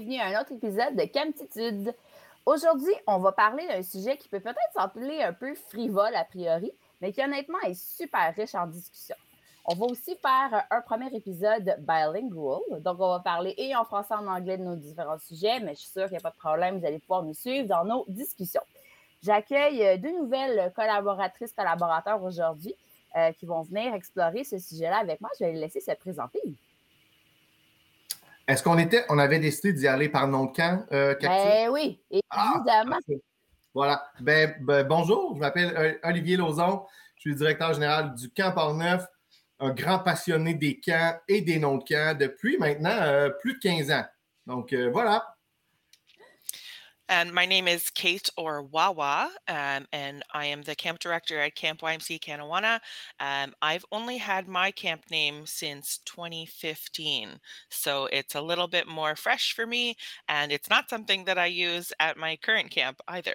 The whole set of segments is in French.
bienvenue à un autre épisode de Camtitude. Aujourd'hui, on va parler d'un sujet qui peut peut-être sembler un peu frivole a priori, mais qui honnêtement est super riche en discussion. On va aussi faire un premier épisode bilingual, donc on va parler et en français et en anglais de nos différents sujets, mais je suis sûre qu'il n'y a pas de problème, vous allez pouvoir nous suivre dans nos discussions. J'accueille deux nouvelles collaboratrices, collaborateurs aujourd'hui euh, qui vont venir explorer ce sujet-là avec moi. Je vais les laisser se présenter. Est-ce qu'on était, on avait décidé d'y aller par nom de camp, euh, Ben oui, ah, évidemment. voilà. Ben, ben, bonjour, je m'appelle euh, Olivier Lauzon. Je suis le directeur général du Camp Port-Neuf, un grand passionné des camps et des noms de camps depuis maintenant euh, plus de 15 ans. Donc voilà. And my name is Kate or Wawa, um, and I am the camp director at Camp YMC Canawana. Um, I've only had my camp name since 2015, so it's a little bit more fresh for me, and it's not something that I use at my current camp either.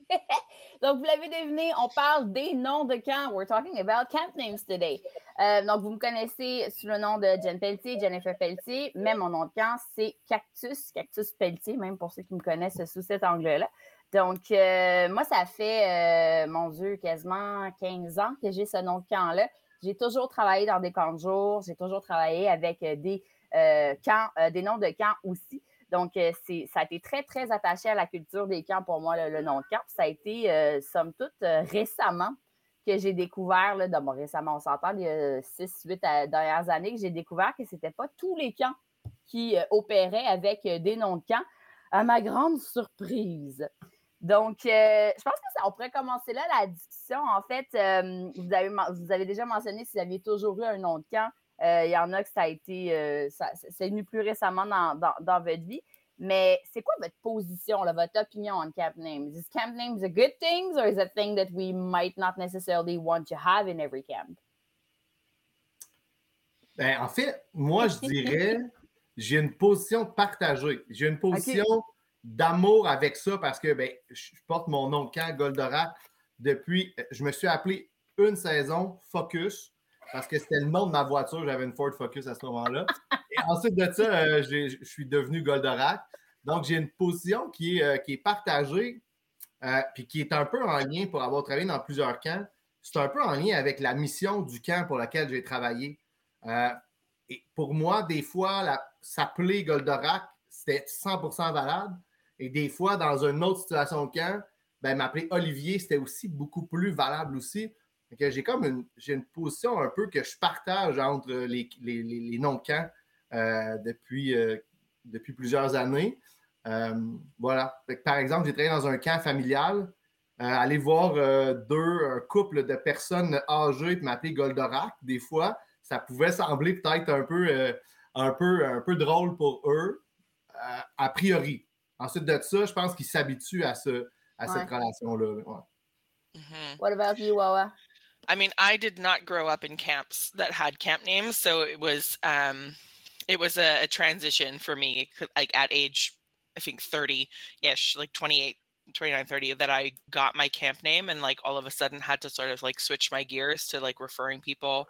donc, vous l'avez deviné, on parle des noms de camps. We're talking about camp names today. Euh, donc, vous me connaissez sous le nom de Jen Pelletier, Jennifer Pelletier, mais mon nom de camp, c'est Cactus, Cactus Pelletier, même pour ceux qui me connaissent sous cet angle-là. Donc, euh, moi, ça fait, euh, mon Dieu, quasiment 15 ans que j'ai ce nom de camp-là. J'ai toujours travaillé dans des camps de jour, j'ai toujours travaillé avec des camps, des noms de camps aussi. Donc, euh, ça a été très, très attaché à la culture des camps pour moi, le, nom de camp. Ça a été, euh, somme toute, euh, récemment que j'ai découvert, là, récemment, on s'entend, il y a six, huit dernières années, que j'ai découvert que ce n'était pas tous les camps qui opéraient avec des noms de camps, à ma grande surprise. Donc, je pense que ça, pourrait commencer là la discussion. En fait, vous, avez, vous avez déjà mentionné si vous aviez toujours eu un nom de camp. Euh, il y en a que ça a été, euh, c'est venu plus récemment dans, dans, votre vie. Mais c'est quoi votre position, là, votre opinion on camp names? Is camp names a good thing or is it a thing that we might not necessarily want to have in every camp? Ben, en fait, moi, je dirais, j'ai une position partagée. J'ai une position d'amour avec ça parce que ben, je porte mon nom de camp, Goldorak, depuis, je me suis appelé une saison Focus parce que c'était le nom de ma voiture. J'avais une Ford Focus à ce moment-là. Et ensuite de ça, euh, je suis devenu Goldorak. Donc, j'ai une position qui est, euh, partagée, euh, puis qui est un peu en lien pour avoir travaillé dans plusieurs camps. C'est un peu en lien avec la mission du camp pour lequel j'ai travaillé. et pour moi, des fois, s'appeler Goldorak, c'était 100% valable. Et des fois, dans une autre situation de camp, ben, m'appeler Olivier, c'était aussi beaucoup plus valable aussi j'ai comme une, j'ai une position un peu que je partage entre les, les, noms de camps euh, depuis, euh, depuis plusieurs années. Euh, voilà. par exemple, j'ai travaillé dans un camp familial. aller voir deux, un couple de personnes âgées et m'appeler Goldorak, des fois, ça pouvait sembler peut-être un peu, un, peu, un peu drôle pour eux, a priori. Ensuite de ça, je pense qu'ils s'habituent à, ce, à cette relation-là. Mm-hmm. What about you, Wawa? I mean, I did not grow up in camps that had camp names, so it was um, it was a, a transition for me. Like at age, I think thirty ish, like 28, 29, 30, that I got my camp name, and like all of a sudden had to sort of like switch my gears to like referring people,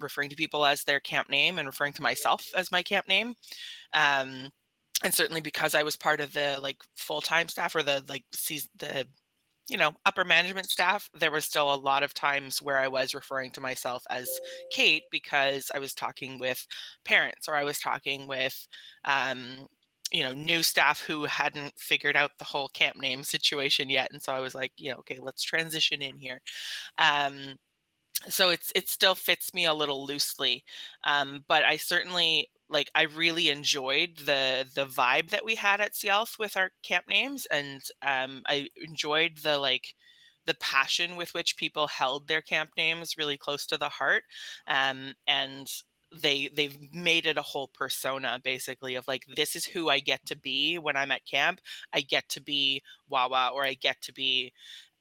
referring to people as their camp name, and referring to myself as my camp name. Um, and certainly because I was part of the like full time staff or the like season the you know, upper management staff, there was still a lot of times where I was referring to myself as Kate because I was talking with parents or I was talking with, um, you know, new staff who hadn't figured out the whole camp name situation yet. And so I was like, you know, okay, let's transition in here. Um, so it's it still fits me a little loosely, um, but I certainly like I really enjoyed the the vibe that we had at Sealth with our camp names, and um, I enjoyed the like the passion with which people held their camp names really close to the heart, um, and they they've made it a whole persona basically of like this is who I get to be when I'm at camp. I get to be Wawa or I get to be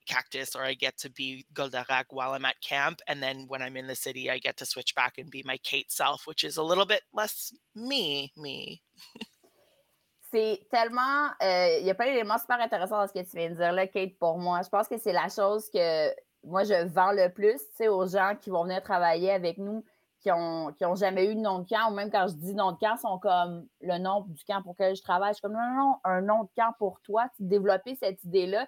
cactus or I get to be Goldarak while I'm at camp. And then when I'm in the city, I get to switch back and be my Kate self, which is a little bit less me, me. c'est tellement. Euh, il y a pas d'éléments super intéressants dans ce que tu viens de dire là, Kate, pour moi. Je pense que c'est la chose que moi, je vends le plus aux gens qui vont venir travailler avec nous, qui ont, qui ont jamais eu de nom de camp, ou même quand je dis nom de camp, sont comme le nom du camp pour lequel je travaille. Je suis comme non, non, non, un nom de camp pour toi. Développer cette idée-là,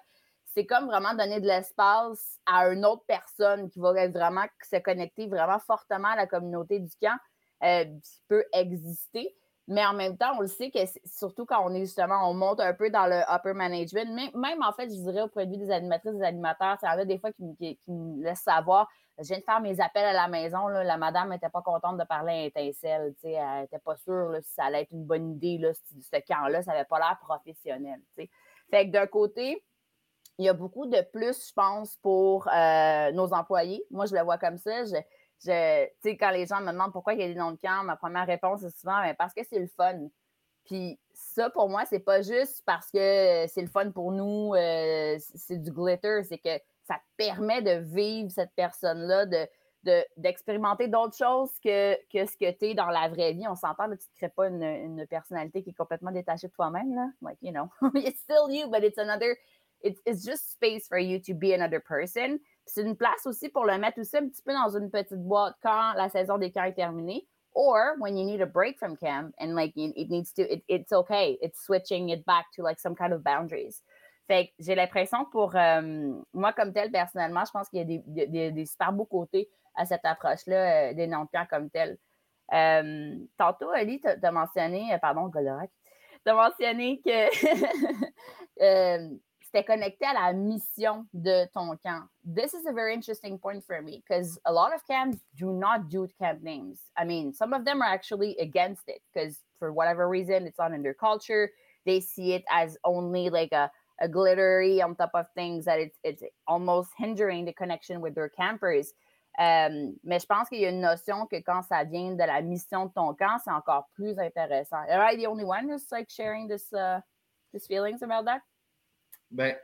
c'est comme vraiment donner de l'espace à une autre personne qui va vraiment se connecter vraiment fortement à la communauté du camp, euh, qui peut exister. Mais en même temps, on le sait que surtout quand on est justement, on monte un peu dans le upper management, même, en fait, je dirais au produit des animatrices, des animateurs, ça y en a des fois qui, me laissent savoir, je viens de faire mes appels à la maison, la madame n'était pas contente de parler à étincelle, elle n'était pas sûre si ça allait être une bonne idée, là, ce camp-là, ça n'avait pas l'air professionnel. Fait que d'un côté, il y a beaucoup de plus, je pense, pour euh, nos employés. Moi, je le vois comme ça. Je, je, quand les gens me demandent pourquoi il y a des noms de camp, ma première réponse est souvent ben, parce que c'est le fun. Puis ça, pour moi, c'est pas juste parce que c'est le fun pour nous, euh, c'est du glitter, c'est que ça permet de vivre cette personne-là, de, d'expérimenter d'autres choses que, que ce que tu es dans la vraie vie. On s'entend, tu ne crées pas une, une, personnalité qui est complètement détachée de toi-même. Like, you know, it's still you, but it's another, it's, just space for you to be another person c'est une place aussi pour le mettre aussi un petit peu dans une petite boîte quand la saison des camps est terminée. Or when you need a break from camp and like it needs to, it's okay. It's switching it back to like some kind of boundaries. Fait que j'ai l'impression pour euh, moi comme tel, personnellement, je pense qu'il y a des, super beaux côtés à cette approche-là euh, des non-camps comme tel. Euh, tantôt, Ali, tu as, mentionné, pardon, Goldorak, tu as mentionné que c'était connecté à la mission de ton camp. This is a very interesting point for me because a lot of camps do not do camp names. I mean, some of them are actually against it because for whatever reason, it's not in their culture. They see it as only like a, a glittery on top of things that it's, it's almost hindering the connection with their campers. Um, mais je pense qu'il y a une notion que quand ça vient de la mission de ton camp, c'est encore plus intéressant. Am I the only one who's like sharing this, uh, this feelings about that? Ben,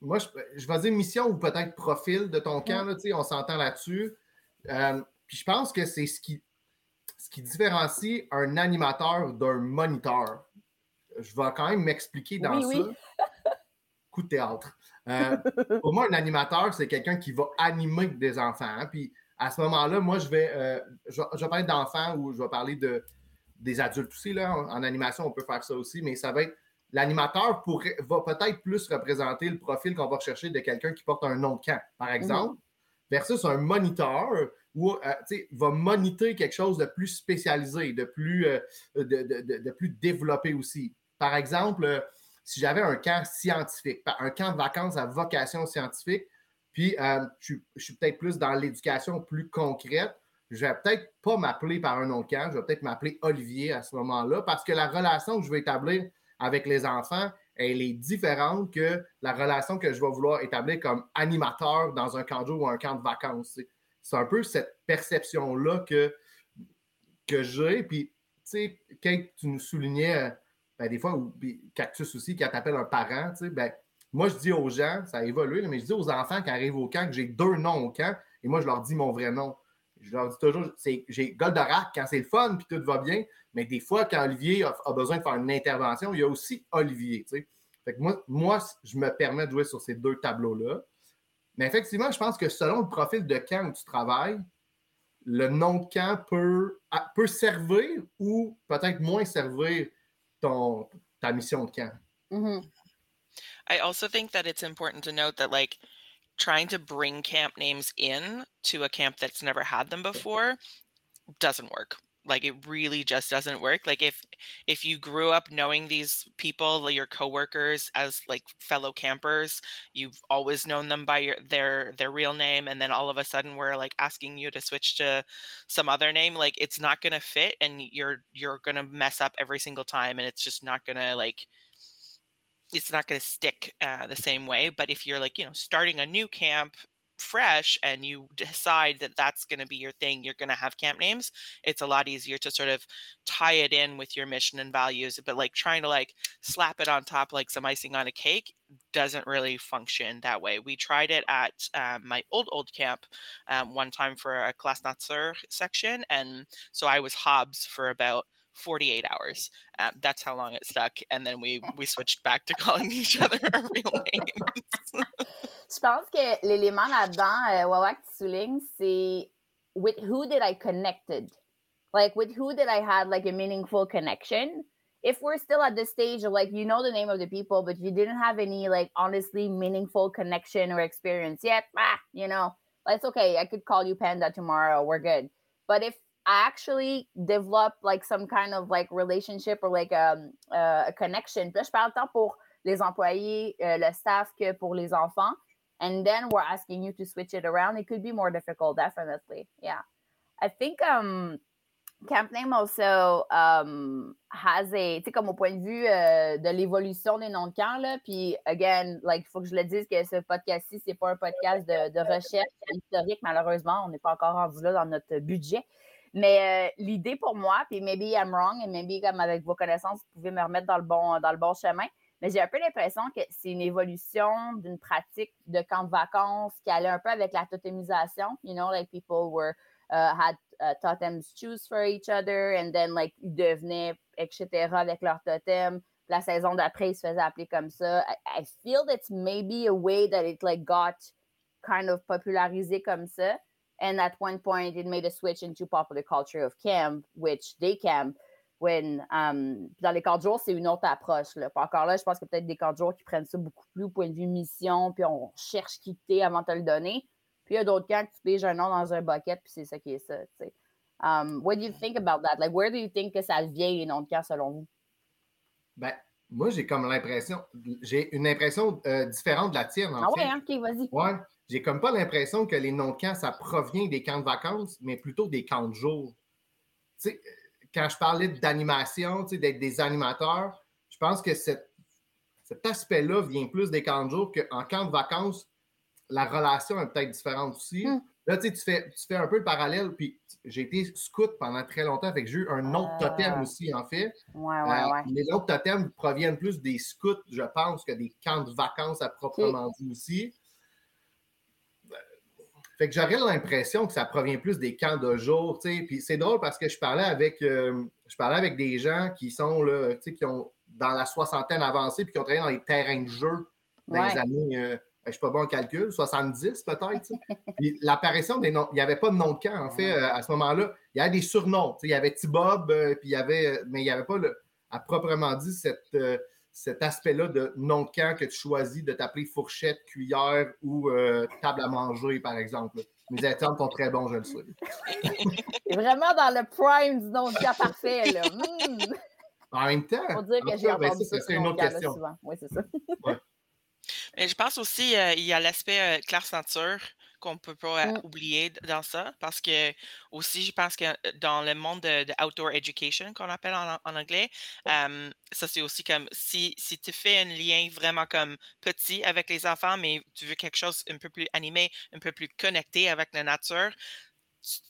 moi, je, vais dire mission ou peut-être profil de ton camp, on s'entend là-dessus. Euh, puis je pense que c'est ce qui, ce qui différencie un animateur d'un moniteur. Je vais quand même m'expliquer dans ça. Coup de théâtre. Euh, pour moi, un animateur, c'est quelqu'un qui va animer des enfants. Hein. puis à ce moment-là, moi, je vais, euh, je, vais parler d'enfants ou je vais parler de, des adultes aussi. Là. en animation, on peut faire ça aussi, mais ça va être l'animateur va peut-être plus représenter le profil qu'on va rechercher de quelqu'un qui porte un nom de camp, par mhm. exemple, versus un moniteur où euh, va moniter quelque chose de plus spécialisé, de plus, euh, de, plus développé aussi. Par exemple, euh, si j'avais un camp scientifique, un camp de vacances à vocation scientifique, puis je, suis peut-être plus dans l'éducation plus concrète, je vais peut-être pas m'appeler par un nom de camp, je vais peut-être m'appeler Olivier à ce moment-là, parce que la relation que je vais établir avec les enfants, elle est différente que la relation que je vais vouloir établir comme animateur dans un camp de jour ou un camp de vacances. C'est un peu cette perception-là que, que j'ai. Puis, tu sais, quand tu nous soulignais, euh, ben, des fois, ou Cactus aussi, quand t'appelles un parent, ben, moi, je dis aux gens, ça a évolué, mais je dis aux enfants qui arrivent au camp que j'ai deux noms au camp, et moi, je leur dis mon vrai nom. Je leur dis toujours, j'ai Goldorak quand c'est le fun, puis tout va bien, mais des fois, quand Olivier a, besoin de faire une intervention, il y a aussi Olivier. Fait que moi, moi, je me permets de jouer sur ces deux tableaux-là. Mais effectivement, je pense que selon le profil de camp où tu travailles, le nom de camp peut, peut servir ou peut-être moins servir ton, ta mission de camp. Mm-hmm. I also think that it's important to note that, like, trying to bring camp names in to a camp that's never had them before doesn't work. Like it really just doesn't work. Like if if you grew up knowing these people your coworkers as like fellow campers you've always known them by your their their real name and then all of a sudden we're like asking you to switch to some other name like it's not going to fit and you're you're going to mess up every single time and it's just not going to like it's not going to stick uh, the same way but if you're like you know starting a new camp fresh and you decide that that's going to be your thing, you're going to have camp names, it's a lot easier to sort of tie it in with your mission and values. But like trying to like slap it on top like some icing on a cake doesn't really function that way. We tried it at um, my old old camp um, one time for a class natsur section, and so I was Hobbs for about 48 hours. Um, that's how long it stuck. And then we, we switched back to calling each other our real names. Je pense que l'élément là-dedans, euh, Wawa, que tu soulignes, c'est with who did I connected? Like with who did I had like a meaningful connection? If we're still at this stage of like you know the name of the people, but you didn't have any like honestly meaningful connection or experience yet, ah, you know, that's okay. I could call you Panda tomorrow. We're good. But if I actually develop like some kind of like relationship or like um, uh, a connection, je parle tant pour les employés, euh, le staff que pour les enfants. And then we're asking you to switch it around. It could be more difficult, definitely. Yeah. I think um, Camp Name also um, has a, tu sais, comme au point de vue euh, de l'évolution des noms de camp, là, puis, again, like, il faut que je le dise que ce podcast-ci, c'est pas un podcast de, de recherche historique, malheureusement, on n'est pas encore rendu là dans notre budget. Mais euh, l'idée pour moi, puis maybe I'm wrong, et maybe comme avec vos connaissances, vous pouvez me remettre dans le bon, dans le bon chemin, mais j'ai un peu l'impression que c'est une évolution d'une pratique de camp de vacances qui allait un peu avec la totémisation. You know, like people were uh, had uh, totems choose for each other, and then like ils devenaient, etc. avec leur totem. La saison d'après, ils se faisaient appeler comme ça. I, feel that's maybe a way that it like got kind of popularisé comme ça. And at one point, it made a switch into popular culture of camp, which day camp when um, dans les camps de jour, c'est une autre approche. Là. Puis encore là, je pense que peut-être des camps de jour qui prennent ça beaucoup plus au point de vue mission, puis on cherche quitter avant de te le donner. Puis il y a d'autres camps que tu piges un nom dans un bucket, puis c'est ça qui est ça. Um, what do you think about that? Like, where do you think que ça vient, les noms de camps, selon vous? Ben, moi, j'ai comme l'impression, j'ai une impression euh, différente de la tienne. En ah fait. ouais, hein? ok, vas-y. Ouais, j'ai comme pas l'impression que les noms de camps, ça provient des camps de vacances, mais plutôt des camps de jour. Tu sais, quand je parlais d'animation, tu sais, d'être des animateurs, je pense que cet, cet aspect-là vient plus des camps de jour qu'en camp de vacances, la relation est peut-être différente aussi. Hmm. Là, tu sais, tu fais, tu fais un peu le parallèle, puis j'ai été scout pendant très longtemps, fait que j'ai eu un autre Ah. totem aussi, en fait. Ouais, ouais, Euh, ouais. les autres totems proviennent plus des scouts, je pense, que des camps de vacances à proprement dit aussi. Fait que j'aurais l'impression que ça provient plus des camps de jour, tu sais. Puis c'est drôle parce que je parlais avec, euh, je parlais avec des gens qui sont là, tu sais, qui ont dans la soixantaine avancée puis qui ont travaillé dans les terrains de jeu dans les années, euh, je suis pas bon en calcul, 70 peut-être. Puis l'apparition des noms, il n'y avait pas de nom de camp, en fait, euh, à ce moment-là. Il y avait des surnoms. tu sais, Il y avait T-Bob, puis il y avait, mais il n'y avait pas, le, à proprement dit, cette, cet aspect-là de nom de camp que tu choisis de t'appeler fourchette, cuillère ou euh, table à manger, par exemple. Mes exemples sont très bons, je le sais. C'est vraiment dans le prime du nom de camp parfait, là. Hmm. En même temps, dire en que j'ai cas, ben, entendu ça, sur une autre camp, là, question. souvent. Oui, c'est ça. Mais je pense aussi euh, il y a l'aspect euh, classe nature qu'on ne peut pas oublier dans ça parce que aussi je pense que euh, dans le monde de, de outdoor education qu'on appelle en, en anglais, ça c'est aussi comme si, si tu fais un lien vraiment comme petit avec les enfants, mais tu veux quelque chose un peu plus animé, un peu plus connecté avec la nature,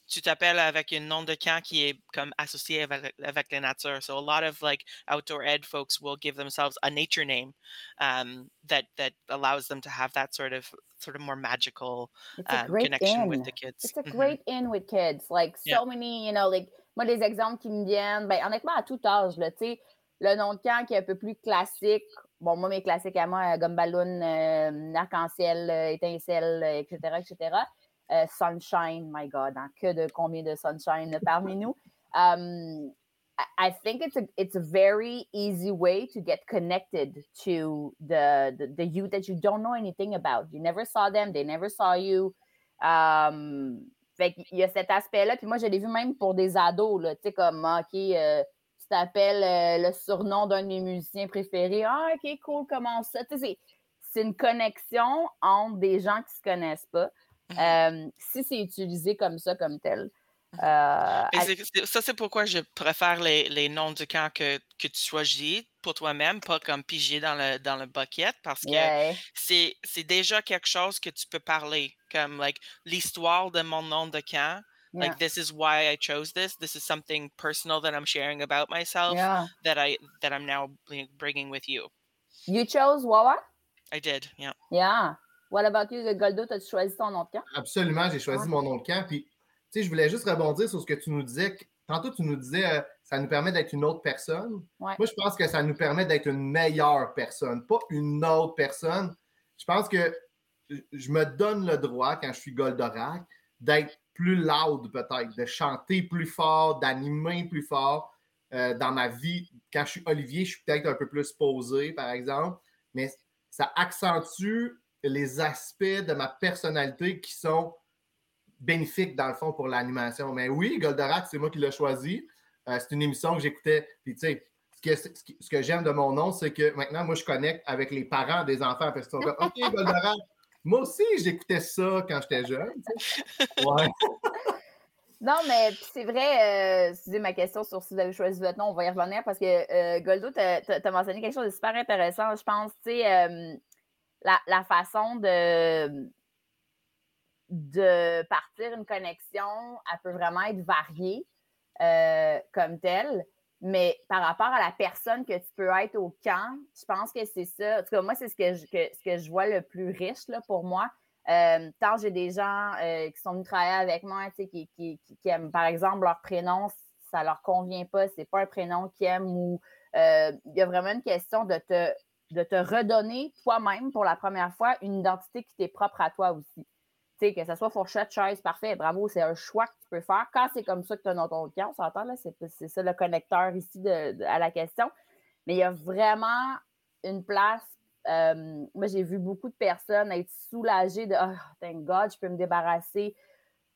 tu- t'appelles avec un nom de camp qui est comme associé avec, avec la nature. So a lot of like outdoor ed folks will give themselves a nature name um, that that allows them to have that sort of sort of more magical um, connection with in. the kids. It's a Mhm. great in with kids. Like so Yeah. many, you know, like moi, les exemples qui me viennent, ben honnêtement, à tout âge, là, tu sais, le nom de camp qui est un peu plus classique. Bon, moi, mes classiques à moi, euh, gomme ballon, euh, arc-en-ciel, euh, étincelle, euh, etc., etc. Euh, sunshine, my God, hein, que de combien de sunshine parmi nous. Um, I- think it's a it's a very easy way to get connected to the, the youth that you don't know anything about. You never saw them, they never saw you. Um, fait qu'il y a cet aspect-là. Puis moi, je l'ai vu même pour des ados, tu sais, comme, ah, OK, euh, tu t'appelles euh, le surnom d'un de mes musiciens préférés. Ah, OK, cool, comment ça? Tu sais, c'est une connexion entre des gens qui ne se connaissent pas. Mhm. Euh, si c'est utilisé comme ça, comme tel. Euh, à- c'est- c'est- ça, c'est pourquoi je préfère les, les noms du camp que, que tu choisis pour toi-même, pas comme pigé dans le, dans le bucket, parce que yeah. c'est c'est déjà quelque chose que tu peux parler, comme like l'histoire de mon nom de camp. Yeah. Like this is why I chose this. This is something personal that I'm sharing about myself yeah. that I that I'm now bring- bringing with you. You chose Wawa? I did, yeah. Yeah. What about you, Goldo? As-tu choisi ton nom de camp? Absolument, j'ai choisi mon nom de camp. Puis, tu sais, je voulais juste rebondir sur ce que tu nous disais. Tantôt, tu nous disais, euh, ça nous permet d'être une autre personne. Ouais. Moi, je pense que ça nous permet d'être une meilleure personne, pas une autre personne. Je pense que je me donne le droit, quand je suis Goldorak, d'être plus loud peut-être, de chanter plus fort, d'animer plus fort. Euh, dans ma vie, quand je suis Olivier, je suis peut-être un peu plus posé, par exemple, mais ça accentue les aspects de ma personnalité qui sont bénéfiques, dans le fond, pour l'animation. Mais oui, Goldorak, c'est moi qui l'ai choisi. Euh, c'est une émission que j'écoutais. Puis, tu sais, ce que, j'aime de mon nom, c'est que maintenant, moi, je connecte avec les parents des enfants parce qu'ils sont comme OK, Goldorak. moi aussi, j'écoutais ça quand j'étais jeune. Ouais. Non, mais c'est vrai, euh, ma question sur si vous avez choisi votre nom, on va y revenir parce que euh, Goldo, tu as, mentionné quelque chose de super intéressant, je pense, tu sais, euh, la, façon de, de partir une connexion, elle peut vraiment être variée euh, comme telle. Mais par rapport à la personne que tu peux être au camp, je pense que c'est ça. En tout cas, moi, c'est ce que, je, ce que je vois le plus riche là, pour moi. Euh, tant j'ai des gens euh, qui sont venus travailler avec moi, qui, qui, qui, aiment, par exemple, leur prénom, ça leur convient pas, c'est pas un prénom qu'ils aiment ou il y a vraiment une question de te, de te redonner toi-même pour la première fois une identité qui t'est propre à toi aussi sais, que ce soit fourchette, chaise, parfait, bravo, c'est un choix que tu peux faire. Quand c'est comme ça que tu as dans ton camp, on s'entend, là, c'est ça le connecteur ici de, à la question. Mais il y a vraiment une place. Euh, moi, j'ai vu beaucoup de personnes être soulagées de Oh, thank God, je peux me débarrasser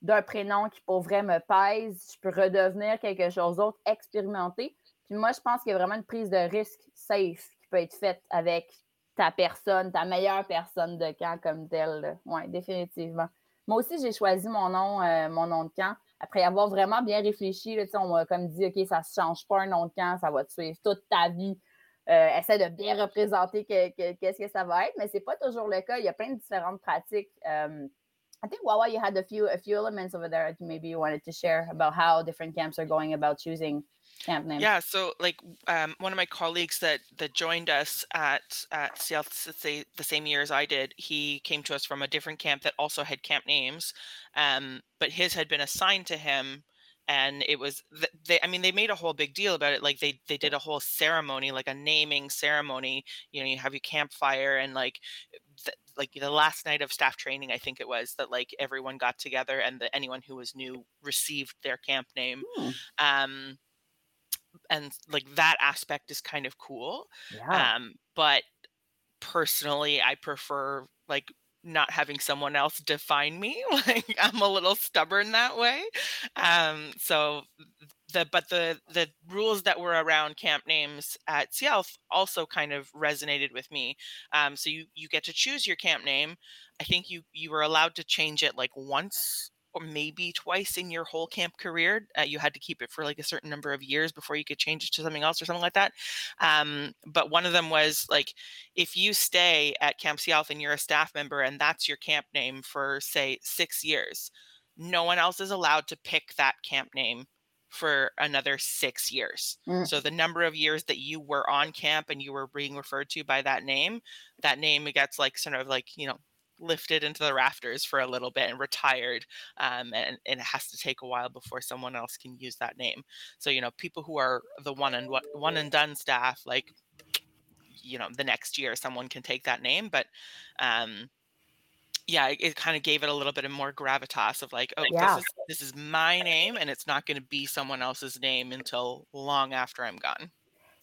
d'un prénom qui pour vrai me pèse, je peux redevenir quelque chose d'autre, expérimenter. Puis moi, je pense qu'il y a vraiment une prise de risque safe peut être faite avec ta personne, ta meilleure personne de camp comme telle. Oui, définitivement. Moi aussi, j'ai choisi mon nom, euh, mon nom de camp. Après avoir vraiment bien réfléchi, là, on m'a comme dit, OK, ça ne change pas un nom de camp, ça va te suivre toute ta vie. Euh, essaie de bien représenter qu'est-ce que, ça va être, mais ce n'est pas toujours le cas. Il y a plein de différentes pratiques. Euh, I think Wawa, you had a few a few elements over there that maybe you wanted to share about how different camps are going about choosing. Yeah, so like um, one of my colleagues that that joined us at at say the same year as I did, he came to us from a different camp that also had camp names, um, but his had been assigned to him and it was they i mean they made a whole big deal about it like they they did a whole ceremony like a naming ceremony you know you have your campfire and like like the last night of staff training i think it was that like everyone got together and that anyone who was new received their camp name hmm. um and like that aspect is kind of cool yeah. um but personally i prefer like not having someone else define me like i'm a little stubborn that way um so the but the the rules that were around camp names at Cielf also kind of resonated with me um so you you get to choose your camp name i think you you were allowed to change it like once or maybe twice in your whole camp career. Uh, you had to keep it for like a certain number of years before you could change it to something else or something like that. Um, but one of them was like, if you stay at Camp Cielf and you're a staff member and that's your camp name for say six years, no one else is allowed to pick that camp name for another six years. Mm. So the number of years that you were on camp and you were being referred to by that name, that name gets like sort of like, you know, lifted into the rafters for a little bit and retired um, and, and, it has to take a while before someone else can use that name so you know people who are the one and one and done staff like you know the next year someone can take that name but um yeah it, it kind of gave it a little bit of more gravitas of like oh yeah. this, is, this is my name and it's not going to be someone else's name until long after i'm gone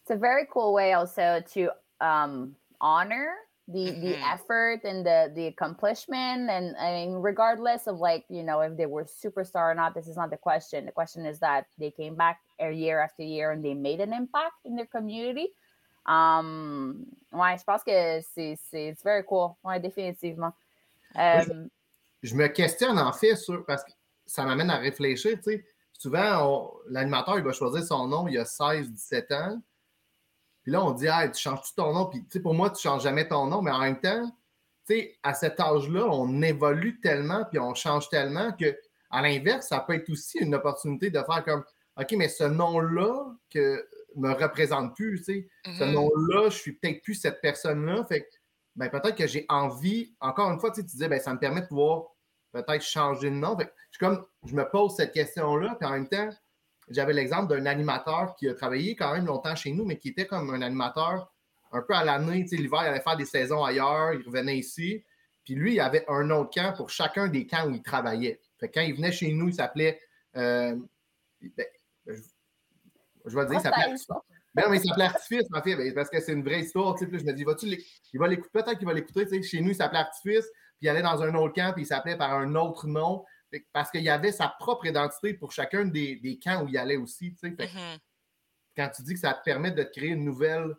it's a very cool way also to um honor the mm-hmm. the effort and the the accomplishment and I mean regardless of like you know if they were superstar or not this is not the question. The question is that they came back year after year and they made an impact in their community. Um ouais je pense que c'est c'est very cool. Ouais définitivement um, je me questionne en fait sur parce que ça m'amène à réfléchir tu sais. Souvent l'animateur il va choisir son nom il y a 16 17 ans puis là, on dit, ah, tu changes tout ton nom? Puis, tu sais, pour moi, tu ne changes jamais ton nom. Mais en même temps, tu sais, à cet âge-là, on évolue tellement, puis on change tellement que, à l'inverse, ça peut être aussi une opportunité de faire comme, OK, mais ce nom-là que me représente plus, tu sais, ce mm-hmm. nom-là, je suis peut-être plus cette personne-là. Fait que, ben, peut-être que j'ai envie, encore une fois, tu, sais, tu disais, ben, ça me permet de pouvoir peut-être changer de nom. Fait que, je, comme, je me pose cette question-là, puis en même temps, j'avais l'exemple d'un animateur qui a travaillé quand même longtemps chez nous, mais qui était comme un animateur un peu à l'année. L'hiver, il allait faire des saisons ailleurs, il revenait ici. Puis lui, il avait un de camp pour chacun des camps où il travaillait. Fait quand il venait chez nous, il s'appelait. Euh, ben, je, vais dire, il s'appelait. Ben mais il s'appelait Artifice, en fait, ben, parce que c'est une vraie histoire. Puis je me dis, vas-tu il va l'écouter, peut-être qu'il va l'écouter. Chez nous, il s'appelait Artifice, puis il allait dans un autre camp, puis il s'appelait par un autre nom. Parce qu'il y avait sa propre identité pour chacun des, des camps où il allait aussi. Fait, mm-hmm. Quand tu dis que ça te permet de créer une nouvelle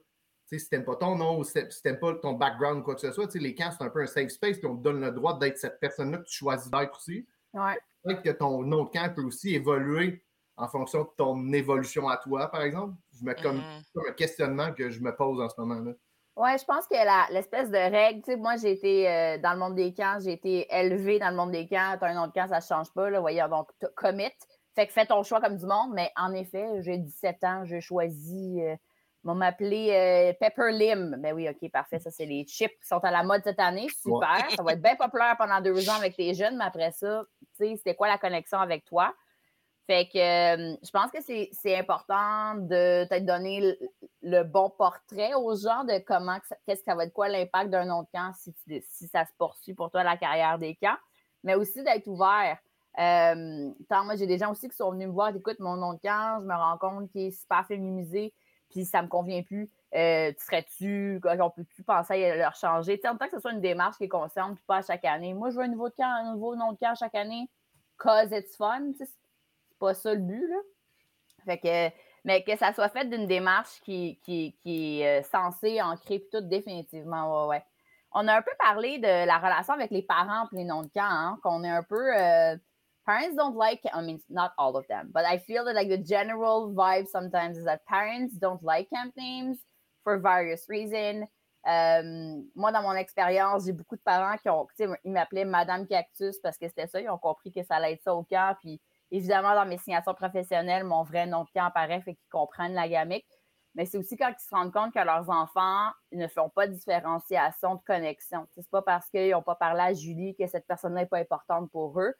si t'aimes pas ton nom ou si t'aimes pas ton background ou quoi que ce soit, les camps, c'est un peu un safe space, puis on te donne le droit d'être cette personne-là que tu choisis d'être aussi. Ouais. Peut-être que ton nom de camp peut aussi évoluer en fonction de ton évolution à toi, par exemple. Je me comme, mm-hmm. un questionnement que je me pose en ce moment-là. Oui, je pense que l'espèce de règle, tu sais, moi j'ai été euh, dans le monde des camps, j'ai été élevée dans le monde des camps, tu as un nom de camp, ça ne change pas, là, voyez, donc commit. Fait que fais ton choix comme du monde, mais en effet, j'ai 17 ans, j'ai choisi euh, vont m'appeler euh, Pepper Lim. Ben oui, OK, parfait. Ça, c'est les chips qui sont à la mode cette année. Super. Ça va être bien populaire pendant deux ans avec tes jeunes, mais après ça, tu sais, c'était quoi la connexion avec toi? Fait que euh, je pense que c'est important de te donner le, bon portrait aux gens de comment, qu'est-ce que ça va être quoi l'impact d'un autre camp si, si ça se poursuit pour toi la carrière des camps, mais aussi d'être ouvert. Euh, tant moi, j'ai des gens aussi qui sont venus me voir, écoute, mon nom de camp, je me rends compte qu'il est super féminisé puis ça me convient plus. Euh, tu serais-tu, on peut-tu penser à leur changer? en tant que ce soit une démarche qui est consciente, puis pas à chaque année. Moi, je veux un nouveau, camp, un nouveau nom de camp chaque année, cause it's fun. C'est pas ça le but, là. Fait que, mais que ça soit fait d'une démarche qui, qui, qui est euh, censée ancrer, tout, définitivement, ouais. On a un peu parlé de la relation avec les parents et les noms de camp, hein, qu'on est un peu. Euh, parents don't like i mean not all of them but i feel that like the general vibe sometimes is that parents don't like camp names for various reasons um, moi dans mon expérience j'ai beaucoup de parents qui ont ils m'appelaient madame cactus parce que c'était ça ils ont compris que ça allait être ça au camp puis évidemment dans mes signatures professionnelles mon vrai nom de apparaît fait qu'ils comprennent la gamique mais c'est aussi quand ils se rendent compte que leurs enfants ne font pas de différenciation de connexion. C'est pas parce qu'ils n'ont pas parlé à Julie que cette personne-là n'est pas importante pour eux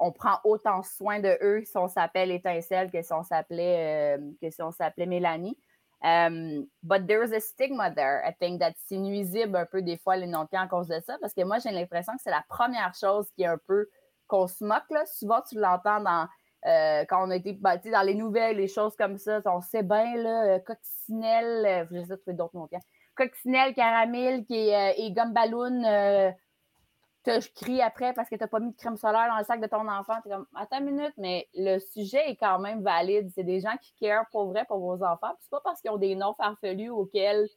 on prend autant soin de eux si on s'appelle Étincelle que si on s'appelait euh, que si on s'appelait Mélanie. Um, but there's a stigma there. I think that c'est nuisible un peu des fois les non à cause de ça, parce que moi j'ai l'impression que c'est la première chose qui est un peu qu'on se moque. Là. Souvent tu l'entends dans euh, quand on a été bâti dans les nouvelles, les choses comme ça, on sait bien là, euh, coccinelle, je sais trouver d'autres noms. Coccinelle, caramel, qui est, et gomme ballon, je crie après parce que tu n'as pas mis de crème solaire dans le sac de ton enfant. Tu comme, attends une minute, mais le sujet est quand même valide. C'est des gens qui carent pour vrai pour vos enfants. Ce n'est pas parce qu'ils ont des noms farfelus auxquels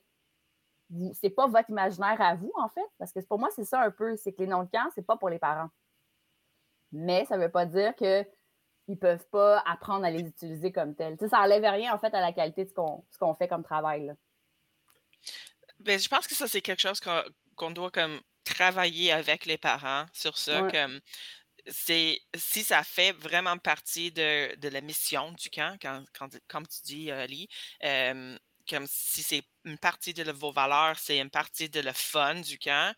c'est pas votre imaginaire à vous, en fait. Parce que pour moi, c'est ça un peu. C'est que les noms de camp, c'est pas pour les parents. Mais ça ne veut pas dire qu'ils ne peuvent pas apprendre à les utiliser comme tels. ça n'enlève rien, en fait, à la qualité de ce qu'on fait comme travail. Ben, je pense que ça, c'est quelque chose qu'on doit comme travailler avec les parents sur ça. Comme, c'est si ça fait vraiment partie de, de la mission du camp, quand, comme tu dis, Ali, comme si c'est une partie de vos valeurs, c'est une partie de le fun du camp,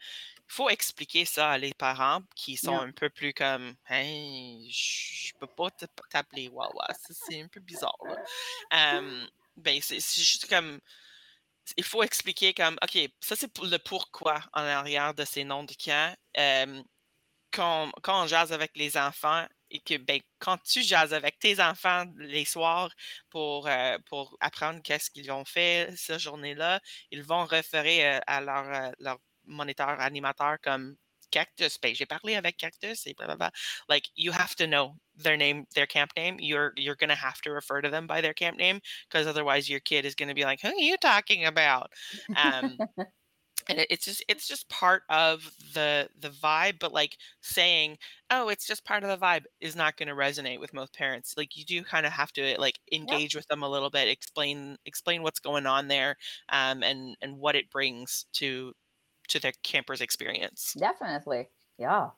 faut expliquer ça à les parents qui sont un peu plus comme Hey, je peux pas t'appeler Wawa, c'est un peu bizarre. ben, c'est juste comme il faut expliquer comme, OK, ça c'est pour le pourquoi en arrière de ces noms de camp. quand, quand, on jase avec les enfants et que ben, quand tu jases avec tes enfants les soirs pour, euh, pour apprendre qu'est-ce qu'ils ont fait cette journée-là, ils vont référer à leur, euh, leur moniteur animateur comme Cactus page. J'ai parlé avec Cactus et blah. Like you have to know their name, their camp name. You're you're gonna have to refer to them by their camp name because otherwise your kid is gonna be like, "Who are you talking about?" Um, and it, it's just it's just part of the the vibe. But like saying, "Oh, it's just part of the vibe," is not going to resonate with most parents. Like you do kind of have to like engage yeah. with them a little bit, explain explain what's going on there, um, and and what it brings to to their camper's experience. Definitely. Yeah.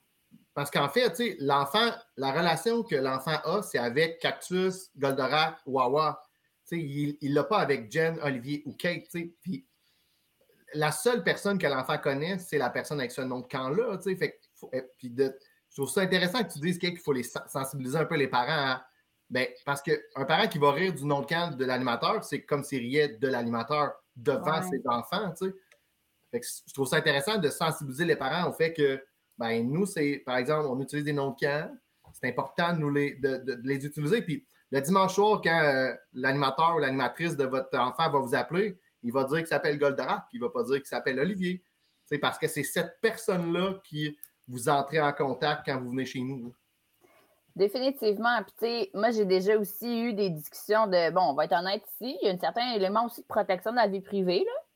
Parce qu'en fait, tu sais, l'enfant, la relation que l'enfant a, c'est avec Cactus, Goldorak, Wawa. Tu sais, il ne l'a pas avec Jen, Olivier ou Kate, tu sais. Puis la seule personne que l'enfant connaît, c'est la personne avec ce nom de camp-là, tu sais. Fait eh, puis de, je trouve ça intéressant que tu dises qu'il faut les sensibiliser un peu les parents à, ben, parce qu'un parent qui va rire du nom de camp de l'animateur, c'est comme s'il riait de l'animateur devant ses enfants, je trouve ça intéressant de sensibiliser les parents au fait que ben, nous, c'est, par exemple, on utilise des noms de camp. c'est important de, nous les, de, les utiliser. Puis le dimanche soir, quand euh, l'animateur ou l'animatrice de votre enfant va vous appeler, il va dire qu'il s'appelle Goldorak, il ne va pas dire qu'il s'appelle Olivier. C'est parce que c'est cette personne-là qui vous entrez en contact quand vous venez chez nous. Définitivement. Puis, tu sais, moi, j'ai déjà aussi eu des discussions de, bon, on va être honnête ici, il y a un certain élément aussi de protection de la vie privée. Là.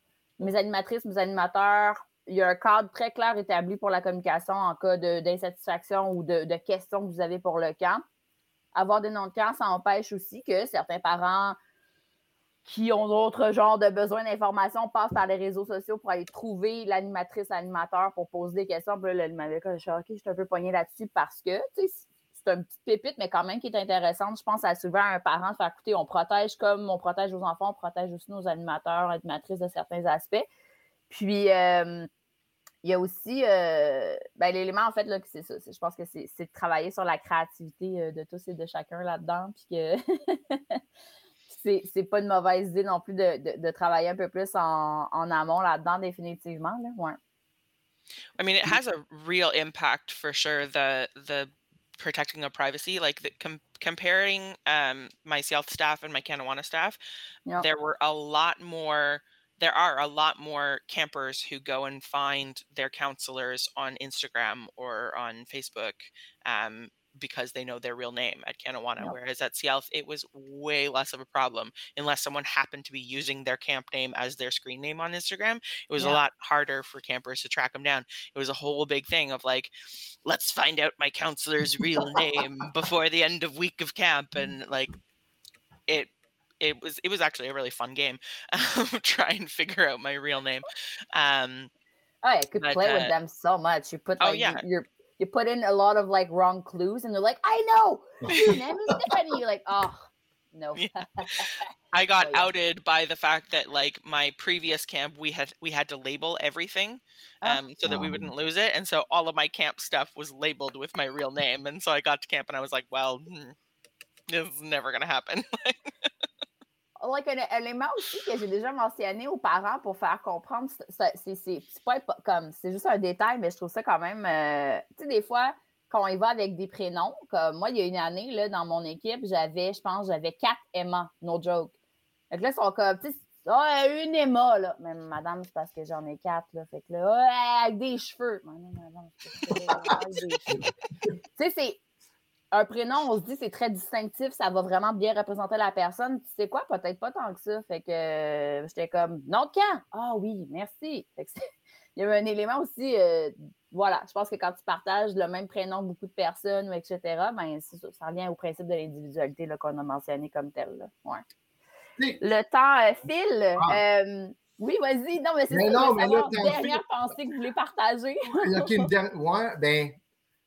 Mes animatrices, mes animateurs, il y a un cadre très clair établi pour la communication en cas d'insatisfaction ou de, questions que vous avez pour le camp. Avoir des noms de camp, ça empêche aussi que certains parents qui ont d'autres genres de besoins d'informations passent par les réseaux sociaux pour aller trouver l'animatrice, l'animateur pour poser des questions. Puis là, je suis OK, je suis un peu poigné là-dessus parce que, c'est une petite pépite, mais quand même qui est intéressante. Je pense à souvent un parent de faire écouter, on protège comme on protège nos enfants, on protège aussi nos animateurs, animatrices de certains aspects. Puis, euh, il y a aussi euh, ben, l'élément, en fait, là, c'est ça. Je pense que c'est de travailler sur la créativité euh, de tous et de chacun là-dedans. Puis que c'est pas une mauvaise idée non plus de, de, travailler un peu plus en, en amont là-dedans, définitivement. Là. Ouais. I mean, it has a real impact for sure. The protecting of privacy, like the, com- comparing um, my South staff and my Canawana staff, yep. there were a lot more there are a lot more campers who go and find their counselors on Instagram or on Facebook um, because they know their real name at Canawana. Yep. Whereas at Sealth, it was way less of a problem unless someone happened to be using their camp name as their screen name on Instagram. It was yeah. a lot harder for campers to track them down. It was a whole big thing of like, let's find out my counselor's real name before the end of week of camp. And like, it it was it was actually a really fun game. Um, try and figure out my real name. Um, oh, I could but, play uh, with them so much. You put oh, like, oh, yeah. you you put in a lot of like wrong clues, and they're like, "I know your name is different." And you're like, "Oh, no." Yeah. I got oh, yeah. outed by the fact that like my previous camp, we had we had to label everything, oh. um, so that we wouldn't lose it, and so all of my camp stuff was labeled with my real name, and so I got to camp and I was like, "Well." Hmm, this is never gonna happen. like un, élément aussi que j'ai déjà mentionné aux parents pour faire comprendre, c'est pas comme, c'est juste un détail, mais je trouve ça quand même, euh, tu sais, des fois, quand on y va avec des prénoms, comme moi, il y a une année, là, dans mon équipe, j'avais, je pense, j'avais quatre Emma, no joke. Donc là, ils sont comme, tu sais, ah, une Emma, là. Mais madame, c'est parce que j'en ai quatre, là. Fait que là, avec des cheveux. Tu sais, c'est un prénom, on se dit c'est très distinctif, ça va vraiment bien représenter la personne. Tu sais quoi? Peut-être pas tant que ça. Fait que euh, j'étais comme non de quand? Ah oui, merci. il y avait un élément aussi, euh, voilà, je pense que quand tu partages le même prénom beaucoup de personnes, etc., ben, ça, revient au principe de l'individualité qu'on a mentionné comme tel. Là. Ouais. Le temps euh, file. Ah. oui, vas-y. Non, mais c'est ça. Mais dernière pensée que vous voulez partager. une, ben,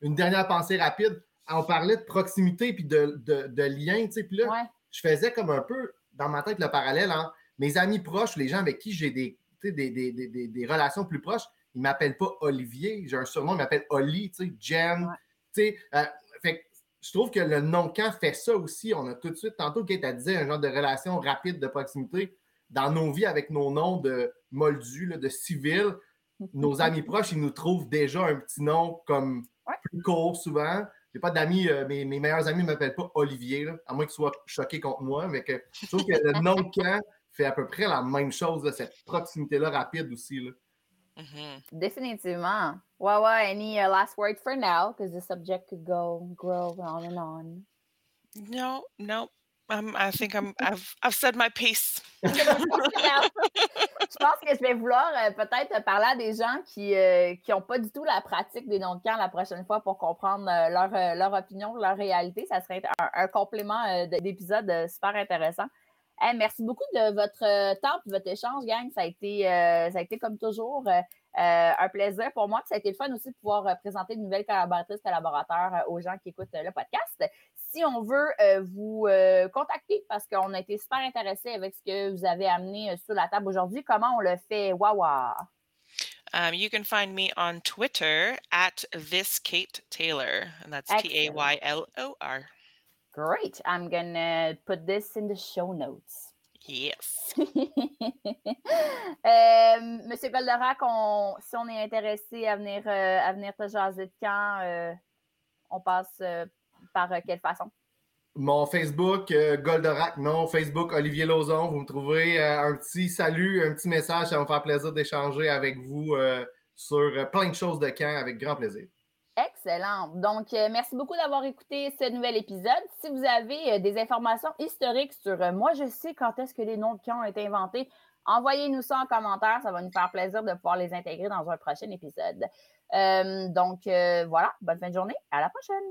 une dernière pensée rapide on parlait de proximité puis de, de, lien, tu sais, puis là, je faisais comme un peu dans ma tête le parallèle entre mes amis proches, les gens avec qui j'ai des, des, relations plus proches, ils ne m'appellent pas Olivier, j'ai un surnom, ils m'appellent Oli, tu sais, Jen, tu sais, euh, fait je trouve que le nom-camp fait ça aussi. On a tout de suite, tantôt, Kate a dit un genre de relation rapide de proximité dans nos vies avec nos noms de moldus, de civils. Nos amis proches, ils nous trouvent déjà un petit nom comme plus court souvent j'ai pas d'amis, euh, mes, meilleurs amis ne m'appellent pas Olivier, à moins qu'ils soient choqués contre moi, mais que, je trouve que le nom de camp fait à peu près la même chose, cette proximité-là rapide aussi. Là. Mm-hmm. Définitivement. Ouais, ouais, any uh, last word for now, because the subject could go, grow on and on. No, no, I think I'm, I've, I've said my piece. je pense que je vais vouloir euh, peut-être parler à des gens qui n'ont euh, pas du tout la pratique des noms de camp la prochaine fois pour comprendre euh, leur, leur opinion, leur réalité. Ça serait un, complément d'épisode super intéressant. merci beaucoup de votre temps et votre échange, gang. Ça a été, ça a été comme toujours un plaisir pour moi. ça a été le fun aussi de pouvoir présenter de nouvelles collaboratrices, collaborateurs aux gens qui écoutent le podcast si on veut euh, vous euh, contacter parce qu'on a été super intéressés avec ce que vous avez amené euh, sur la table aujourd'hui, comment on le fait? Wawa! Um, you can find me on Twitter at this Kate Taylor, and that's T A Y L O R. Great. I'm going to put this in the show notes. Yes. Monsieur Goldorak, si on est intéressé à venir, à venir te jaser de camp, on passe par quelle façon? Mon Facebook, Goldorak, non. Facebook, Olivier Lozon. Vous me trouverez un petit salut, un petit message. Ça va me faire plaisir d'échanger avec vous sur plein de choses de camp avec grand plaisir. Excellent. Donc, merci beaucoup d'avoir écouté ce nouvel épisode. Si vous avez des informations historiques sur moi, je sais quand est-ce que les noms de camps ont été inventés, envoyez-nous ça en commentaire. Ça va nous faire plaisir de pouvoir les intégrer dans un prochain épisode. donc, voilà. Bonne fin de journée. À la prochaine.